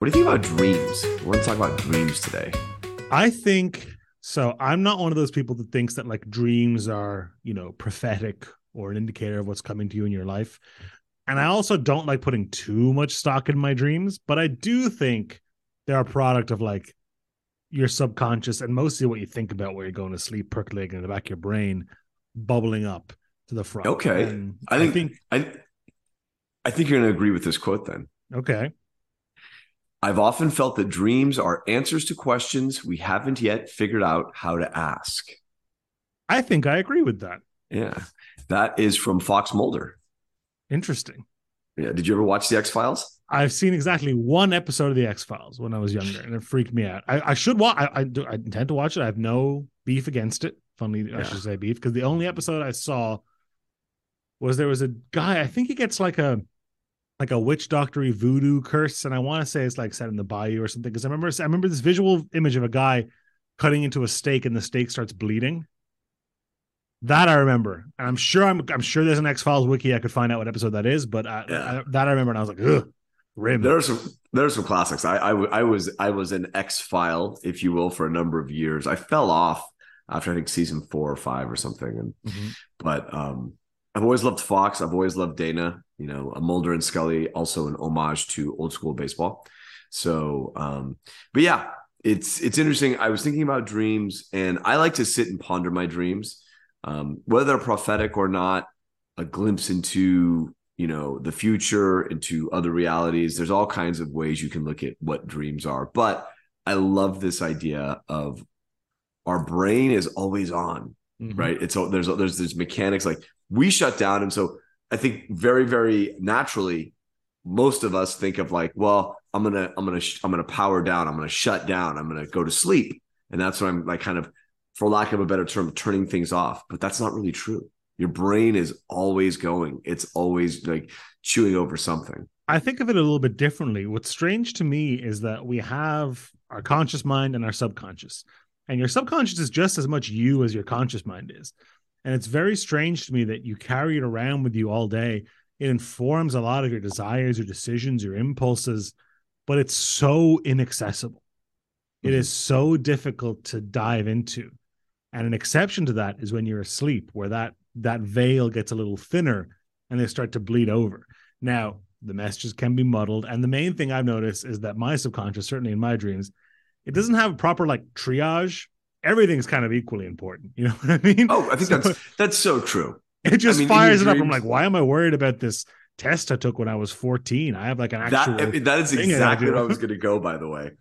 What do you think about dreams? We want to talk about dreams today. I think so. I'm not one of those people that thinks that like dreams are, you know, prophetic or an indicator of what's coming to you in your life. And I also don't like putting too much stock in my dreams, but I do think they're a product of like your subconscious and mostly what you think about where you're going to sleep percolating in the back of your brain, bubbling up to the front. Okay. I think I think I, I think you're going to agree with this quote then. okay. I've often felt that dreams are answers to questions we haven't yet figured out how to ask. I think I agree with that. Yeah. That is from Fox Mulder. Interesting. Yeah. Did you ever watch the X Files? I've seen exactly one episode of the X Files when I was younger, and it freaked me out. I, I should watch. I, I, do, I intend to watch it. I have no beef against it. Funny, I should say beef because the only episode I saw was there was a guy. I think he gets like a like a witch doctory voodoo curse, and I want to say it's like set in the bayou or something. Because I remember I remember this visual image of a guy cutting into a steak, and the steak starts bleeding. That I remember, and I'm sure I'm I'm sure there's an X Files wiki I could find out what episode that is, but I, Yeah. I, that I remember, and I was like, ugh. There are some there are some classics. I, I I was I was an X-Phile, if you will, for a number of years. I fell off after I think season four or five or something, and Mhm. but um, I've always loved Fox. I've always loved Dana. You know, a Mulder and Scully, also an homage to old school baseball. So, um, but yeah, it's it's interesting. I was thinking about dreams, and I like to sit and ponder my dreams, um, whether they're prophetic or not. A glimpse into you know the future, into other realities. There's all kinds of ways you can look at what dreams are, but I love this idea of our brain is always on Mhm. right? It's there's there's there's mechanics like we shut down, and so I think very very naturally, most of us think of like, well, I'm gonna I'm gonna I'm gonna power down, I'm gonna shut down, I'm gonna go to sleep, and that's what I'm like kind of, for lack of a better term, turning things off. But that's not really true. Your brain is always going. It's always like chewing over something. I think of it a little bit differently. What's strange to me is that we have our conscious mind and our subconscious. And your subconscious is just as much you as your conscious mind is. And it's very strange to me that you carry it around with you all day. It informs a lot of your desires, your decisions, your impulses, but it's so inaccessible. It Mhm. is so difficult to dive into. And an exception to that is when you're asleep, where that that veil gets a little thinner and they start to bleed over. Now, the messages can be muddled. And the main thing I've noticed is that my subconscious, certainly in my dreams, it doesn't have a proper like triage. Everything's kind of equally important. You know what I mean? Oh, I think So that's that's so true. it just mean, fires it your up. I'm like, why am I worried about this test I took when I was 14? I have like an actual. That that is thing I exactly what I was going to go. By the way,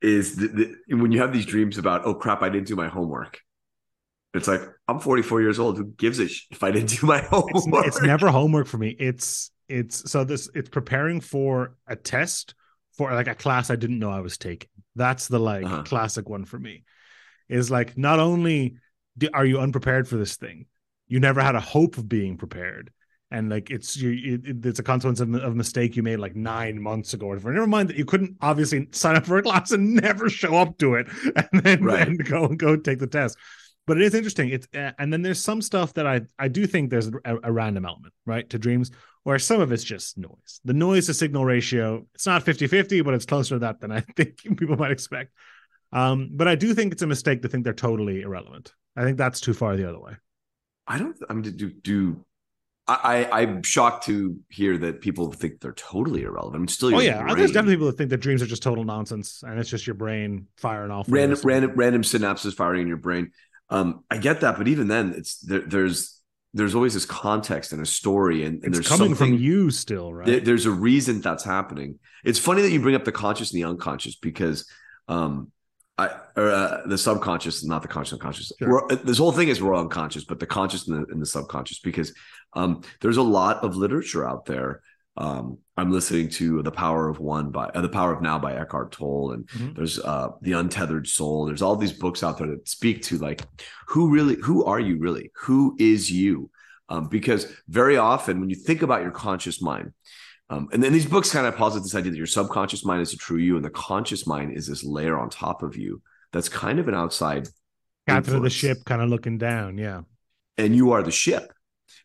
is the, the, when you have these dreams about, oh crap, I didn't do my homework. It's like I'm 44 years old. Who gives a sh- if I didn't do my it's, homework? it's never homework for me. It's it's so this it's preparing for a test for like a class I didn't know I was taking. That's the like Uh-huh. classic one for me. Is like not only do, are you unprepared for this thing, you never had a hope of being prepared, and like it's you, it, it's a consequence of, mistake you made like nine months ago or whatever. Never mind that you couldn't obviously sign up for a class and never show up to it, and then Right. and go and go take the test. But it is interesting. It's uh, and then there's some stuff that i i do think there's a, a random element right to dreams where some of it's just noise. The noise to signal ratio it's not 50 50 but it's closer to that than i think people might expect um but i do think it's a mistake to think they're totally irrelevant i think that's too far the other way I don't. I mean, do do. I, I I'm shocked to hear that people think they're totally irrelevant. I'm still. oh yeah brain. there's definitely people that think that dreams are just total nonsense and it's just your brain firing off random random random synapses firing in your brain. Um, I get that, but even then, it's there, there's there's always this context and a story, and, and it's there's coming something from you still right there- there's a reason that's happening. It's funny that you bring up the conscious and the unconscious because um I or uh, the subconscious, not the conscious unconscious. Sure. This whole thing is we're unconscious, but the conscious and the, and the subconscious because um there's a lot of literature out there. Um, I'm listening to The Power of One by uh, The Power of Now by Eckhart Tolle, and Mhm. there's uh The Untethered Soul. There's all these books out there that speak to like who really, who are you really? Who is you? Um, because very often when you think about your conscious mind, um, and then these books kind of posit this idea that your subconscious mind is a true you, and the conscious mind is this layer on top of you that's kind of an outside captain of the ship kind of looking down yeah and you are the ship.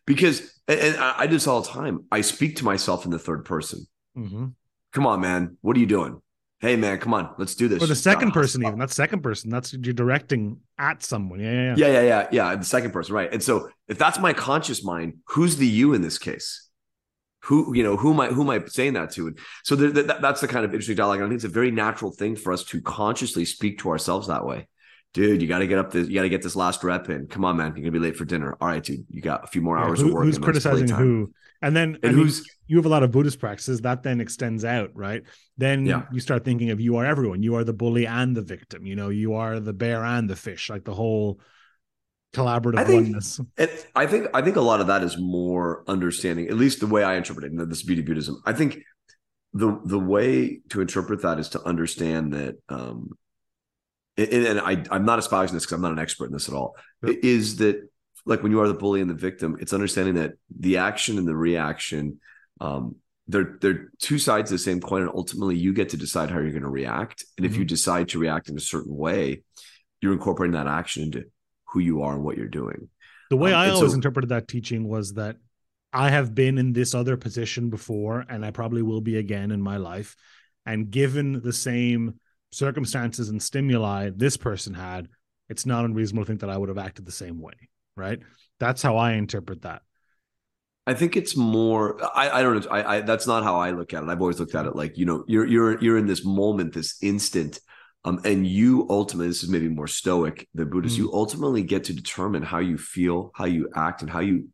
Because, and, I, I do this all the time. I speak to myself in the third person. hmm Come on, man. What are you doing? hey man, come on, let's do this. Or the second person, even that second person, that's you're directing at someone. Yeah, yeah, yeah, yeah, yeah, yeah. The second person, right? And so if that's my conscious mind, who's the you in this case? Who you know who am I who am I saying that to? And so that's the kind of interesting dialogue. I think it's a very natural thing for us to consciously speak to ourselves that way. Dude, you got to get up this. You got to get this last rep in. Come on, man. You're gonna be late for dinner. All right, dude. You got a few more hours yeah, who, of work. Who's criticizing who? And then and who's you have a lot of Buddhist practices that then extends out, right? Then yeah. you start thinking of you are everyone. You are the bully and the victim. You know, you are the bear and the fish. Like the whole collaborative I think, oneness. It, I think I think a lot of that is more understanding, at least the way I interpret it in this beauty Buddhism. I think the the way to interpret that is to understand that um and, and I I'm not espousing this because I'm not an expert in this at all. Yep. Is that like when you are the bully and the victim, it's understanding that the action and the reaction, um, they're they're two sides of the same coin, and ultimately you get to decide how you're going to react. And mm-hmm. if you mm-hmm. decide to react in a certain way, you're incorporating that action into who you are and what you're doing. The way um, I always so, interpreted that teaching was that I have been in this other position before, and I probably will be again in my life. And given the same circumstances and stimuli this person had, it's not unreasonable to think that I would have acted the same way. Right. That's how I interpret that. I think it's more. I, I don't know. I, I that's not how I look at it. I've always looked at it like you know you're you're you're in this moment, this instant, um, and you ultimately, this is maybe more stoic than Buddhist, mm. you ultimately get to determine how you feel, how you act, and how you,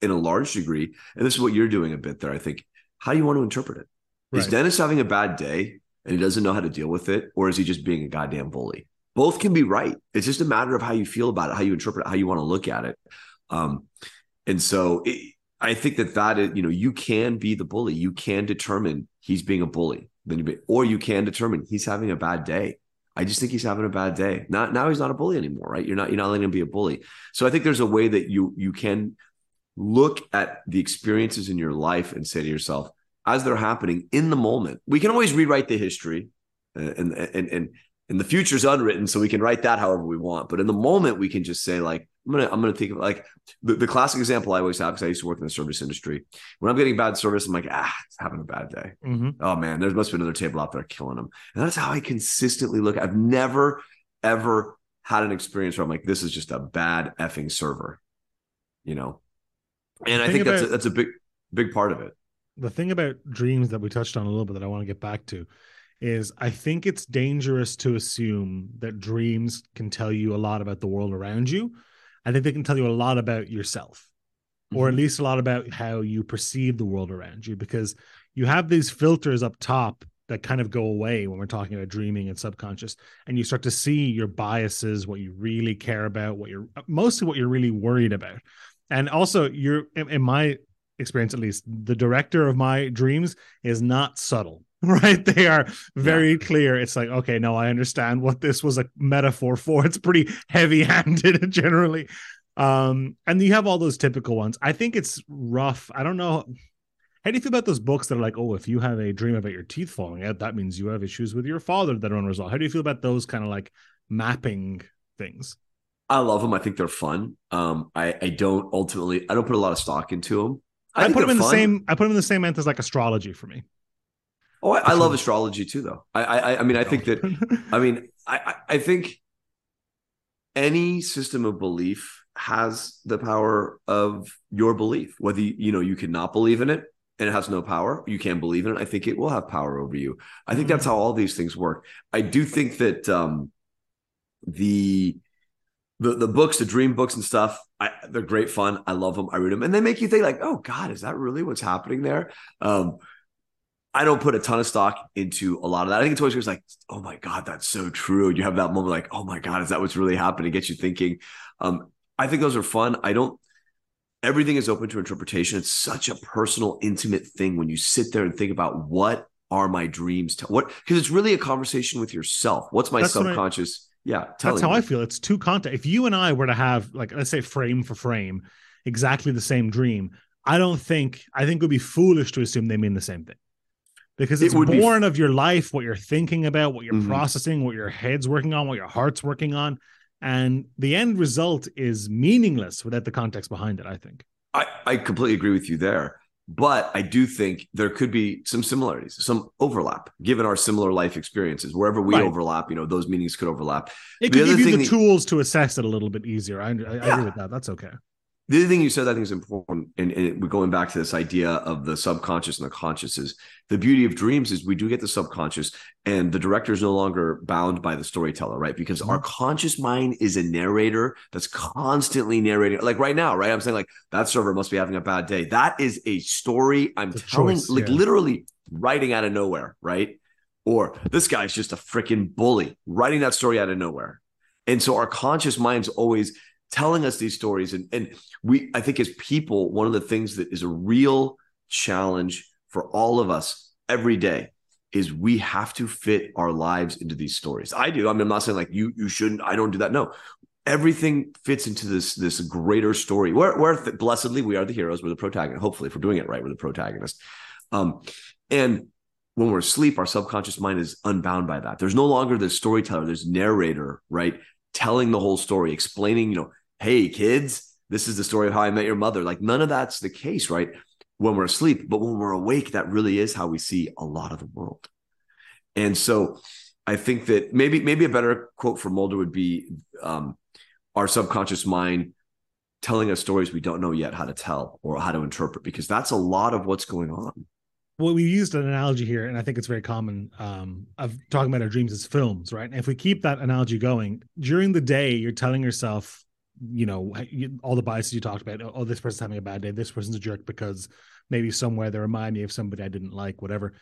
in a large degree, and this is what you're doing a bit there, I think, how do you want to interpret it? Right. Is Denis having a bad day and he doesn't know how to deal with it? Or is he just being a goddamn bully? Both can be right. It's just a matter of how you feel about it, how you interpret it, how you want to look at it. Um, and so it, I think that that is, you know, you can be the bully. You can determine he's being a bully. Then you be, or you can determine he's having a bad day I just think he's having a bad day. Not now he's not a bully anymore, right? You're not you're not letting him be a bully. So I think there's a way that you you can look at the experiences in your life and say to yourself, as they're happening in the moment, we can always rewrite the history, uh, and and and and the future's unwritten, so we can write that however we want. But in the moment, we can just say like, I'm gonna I'm gonna think of like the, the classic example I always have because I used to work in the service industry. When I'm getting bad service, I'm like, ah, it's having a bad day. Mm-hmm. Oh man, there must be another table out there killing them. And that's how I consistently look. I've never ever had an experience where I'm like, this is just a bad effing server, you know. And I think about, that's a, that's a big big part of it. The thing about dreams that we touched on a little bit that I want to get back to is I think it's dangerous to assume that dreams can tell you a lot about the world around you I think they can tell you a lot about yourself, mm-hmm. or at mm-hmm. least a lot about how you perceive the world around you, because you have these filters up top that kind of go away when we're talking about dreaming and subconscious and you start to see your biases what you really care about what you're mostly what you're really worried about and also you're in my experience at least the director of my dreams is not subtle right? They are very yeah. clear. It's like, okay, no, I understand what this was a metaphor for. It's pretty heavy handed generally. Um, and you have all those typical ones. I think it's rough. I don't know. How do you feel about those books that are like, oh, if you have a dream about your teeth falling out, that means you have issues with your father that are unresolved? How do you feel about those kind of like mapping things? I love them. I think they're fun. Um, I, I don't ultimately, I don't put a lot of stock into them. I, I put them in fun. the same. I put them in the same ment as like astrology for me. Oh, I, I love astrology too, though. I, I, I mean, I think that, I mean, I, I think any system of belief has the power of your belief. Whether you, you know you cannot believe in it and it has no power, you can believe in it. I think it will have power over you. I think that's how all these things work. I do think that um, the the the books, the dream books and stuff, I, they're great fun. I love them. I read them, and they make you think like, oh God, is that really what's happening there? Um, I don't put a ton of stock into a lot of that. I think it's always like, oh my God, that's so true. You have that moment like, oh my God, is that what's really happening? It gets you thinking. Um, I think those are fun. I don't, everything is open to interpretation. It's such a personal, intimate thing when you sit there and think about what are my dreams? To, what, because it's really a conversation with yourself. What's my that's subconscious? I, yeah. That's how me. I feel. It's two content. If you and I were to have, like, let's say frame for frame, exactly the same dream, I don't think, I think it would be foolish to assume they mean the same thing because it's it born be... of your life, what you're thinking about, what you're mm-hmm. processing, what your head's working on, what your heart's working on. And the end result is meaningless without the context behind it, I think. I, I completely agree with you there. but I do think there could be some similarities, some overlap, given our similar life experiences. Wherever we right. overlap, you know, those meanings could overlap. It could give you the tools to assess it a little bit easier. I, I, yeah. I agree with that. That's okay the other thing you said I think is important, and, and we're going back to this idea of the subconscious and the conscious is the beauty of dreams is we do get the subconscious, and the director is no longer bound by the storyteller, right? Because mm-hmm. our conscious mind is a narrator that's constantly narrating. Like right now, right? I'm saying like that server must be having a bad day. That is a story I'm the telling, choice, like yeah. literally writing out of nowhere, right? Or this guy's just a freaking bully, writing that story out of nowhere. And so our conscious mind's always telling us these stories. And and we i think as people one of the things that is a real challenge for all of us every day is we have to fit our lives into these stories. I do. I mean i'm not saying like you you shouldn't. I don't do that. No. Everything fits into this this greater story. Where where blessedly we are the heroes. We're the protagonist. Hopefully if we're doing it right we're the protagonist. Um and when we're asleep our subconscious mind is unbound by that. There's no longer this storyteller there's narrator right telling the whole story explaining you know hey, kids, this is the story of how I met your mother. Like none of that's the case, right? When we're asleep, but when we're awake, that really is how we see a lot of the world. And so I think that maybe maybe a better quote from Mulder would be um, our subconscious mind telling us stories we don't know yet how to tell or how to interpret, because that's a lot of what's going on. Well, we used an analogy here, and I think it's very common um, of talking about our dreams as films, right? And if we keep that analogy going, during the day, you're telling yourself you know all the biases you talked about oh this person's having a bad day this person's a jerk because maybe somewhere they remind me of somebody i didn't like whatever.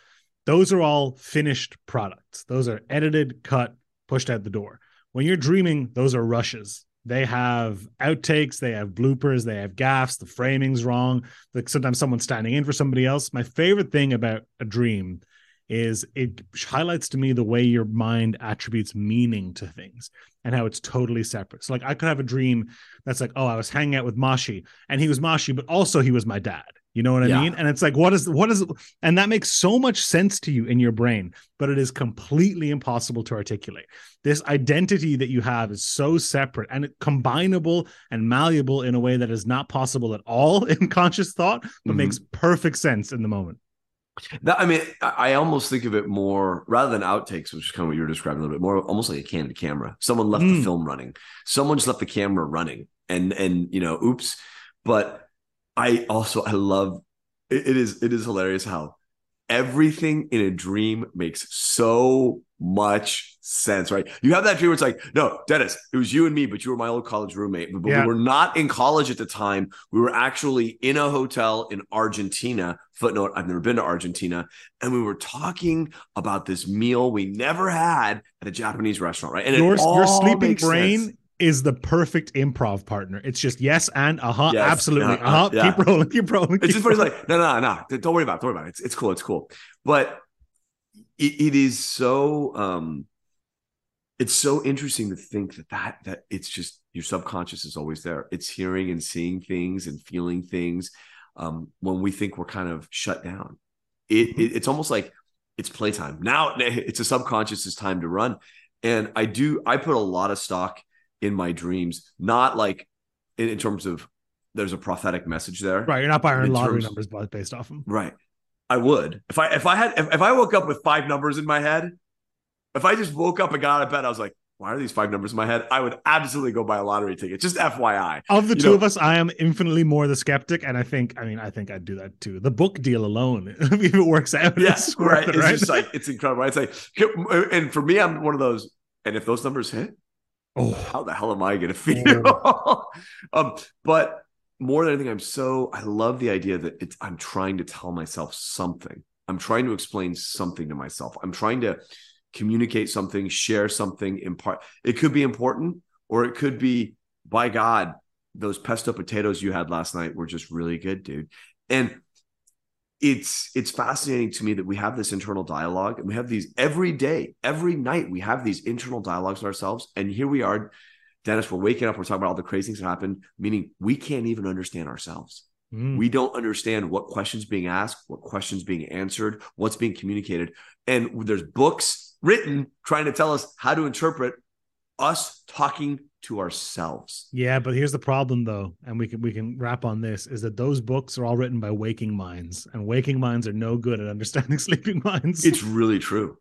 Those are all finished products. Those are edited cut pushed out the door. When you're dreaming those are rushes they have outtakes they have bloopers they have gaffs the framing's wrong like sometimes someone's standing in for somebody else my favorite thing about a dream is it highlights to me the way your mind attributes meaning to things and how it's totally separate. So like I could have a dream that's like, oh, I was hanging out with Mashi and he was Mashi, but also he was my dad. You know what I yeah. mean? And it's like, what is what is and that makes so much sense to you in your brain, but it is completely impossible to articulate. This identity that you have is so separate and combinable and malleable in a way that is not possible at all in conscious thought, but mm-hmm. makes perfect sense in the moment. That, I mean, I almost think of it more rather than outtakes, which is kind of what you were describing a little bit more, almost like a candid camera. Someone left mm. the film running. Someone just left the camera running, and and you know, oops. But I also I love it, it is it is hilarious how everything in a dream makes so much sense, right? You have that dream where it's like, no, Denis, it was you and me, but you were my old college roommate. But yeah. we were not in college at the time. We were actually in a hotel in Argentina. Footnote, I've never been to Argentina. And we were talking about this meal we never had at a Japanese restaurant, right? And your, your sleeping brain sense is the perfect improv partner. It's just yes and uh huh, yes, absolutely, uh huh. Yeah. Keep rolling, keep rolling. Keep it's just rolling. like no, no, no. Don't worry about, it, don't worry about it. It's, it's cool, it's cool. But it, it is so, um, it's so interesting to think that that that it's just your subconscious is always there. It's hearing and seeing things and feeling things. Um, when we think we're kind of shut down, it, mm-hmm. it it's almost like it's playtime now. It's a subconscious. It's time to run. And I do. I put a lot of stock in my dreams, not like in, in terms of there's a prophetic message there. Right. You're not buying lottery terms, numbers based off them. Right. I would. If I if I had if, if I woke up with five numbers in my head, if I just woke up and got out of bed, I was like, why are these five numbers in my head? I would absolutely go buy a lottery ticket. Just FYI. Of the you two know, of us, I am infinitely more the skeptic, and I think, I mean, I think I'd do that too. The book deal alone, if it works out, yes, it's right. It, it's right? just like it's incredible. It's like, and for me, I'm one of those. And if those numbers hit, oh, how the hell am I going to feel? Um, but more than anything, I'm so I love the idea that it's I'm trying to tell myself something. I'm trying to explain something to myself. I'm trying to communicate something, share something, impart. It could be important, or it could be, by God, those pesto potatoes you had last night were just really good, dude. And it's it's fascinating to me that we have this internal dialogue and we have these every day every night we have these internal dialogues with ourselves. And here we are denis we're waking up we're talking about all the crazy things that happened meaning we can't even understand ourselves. Mm. we don't understand what questions being asked what questions being answered what's being communicated. And there's books written trying to tell us how to interpret us talking to ourselves. Yeah, but here's the problem though, and we can we can wrap on this is that those books are all written by waking minds, and waking minds are no good at understanding sleeping minds. It's really true.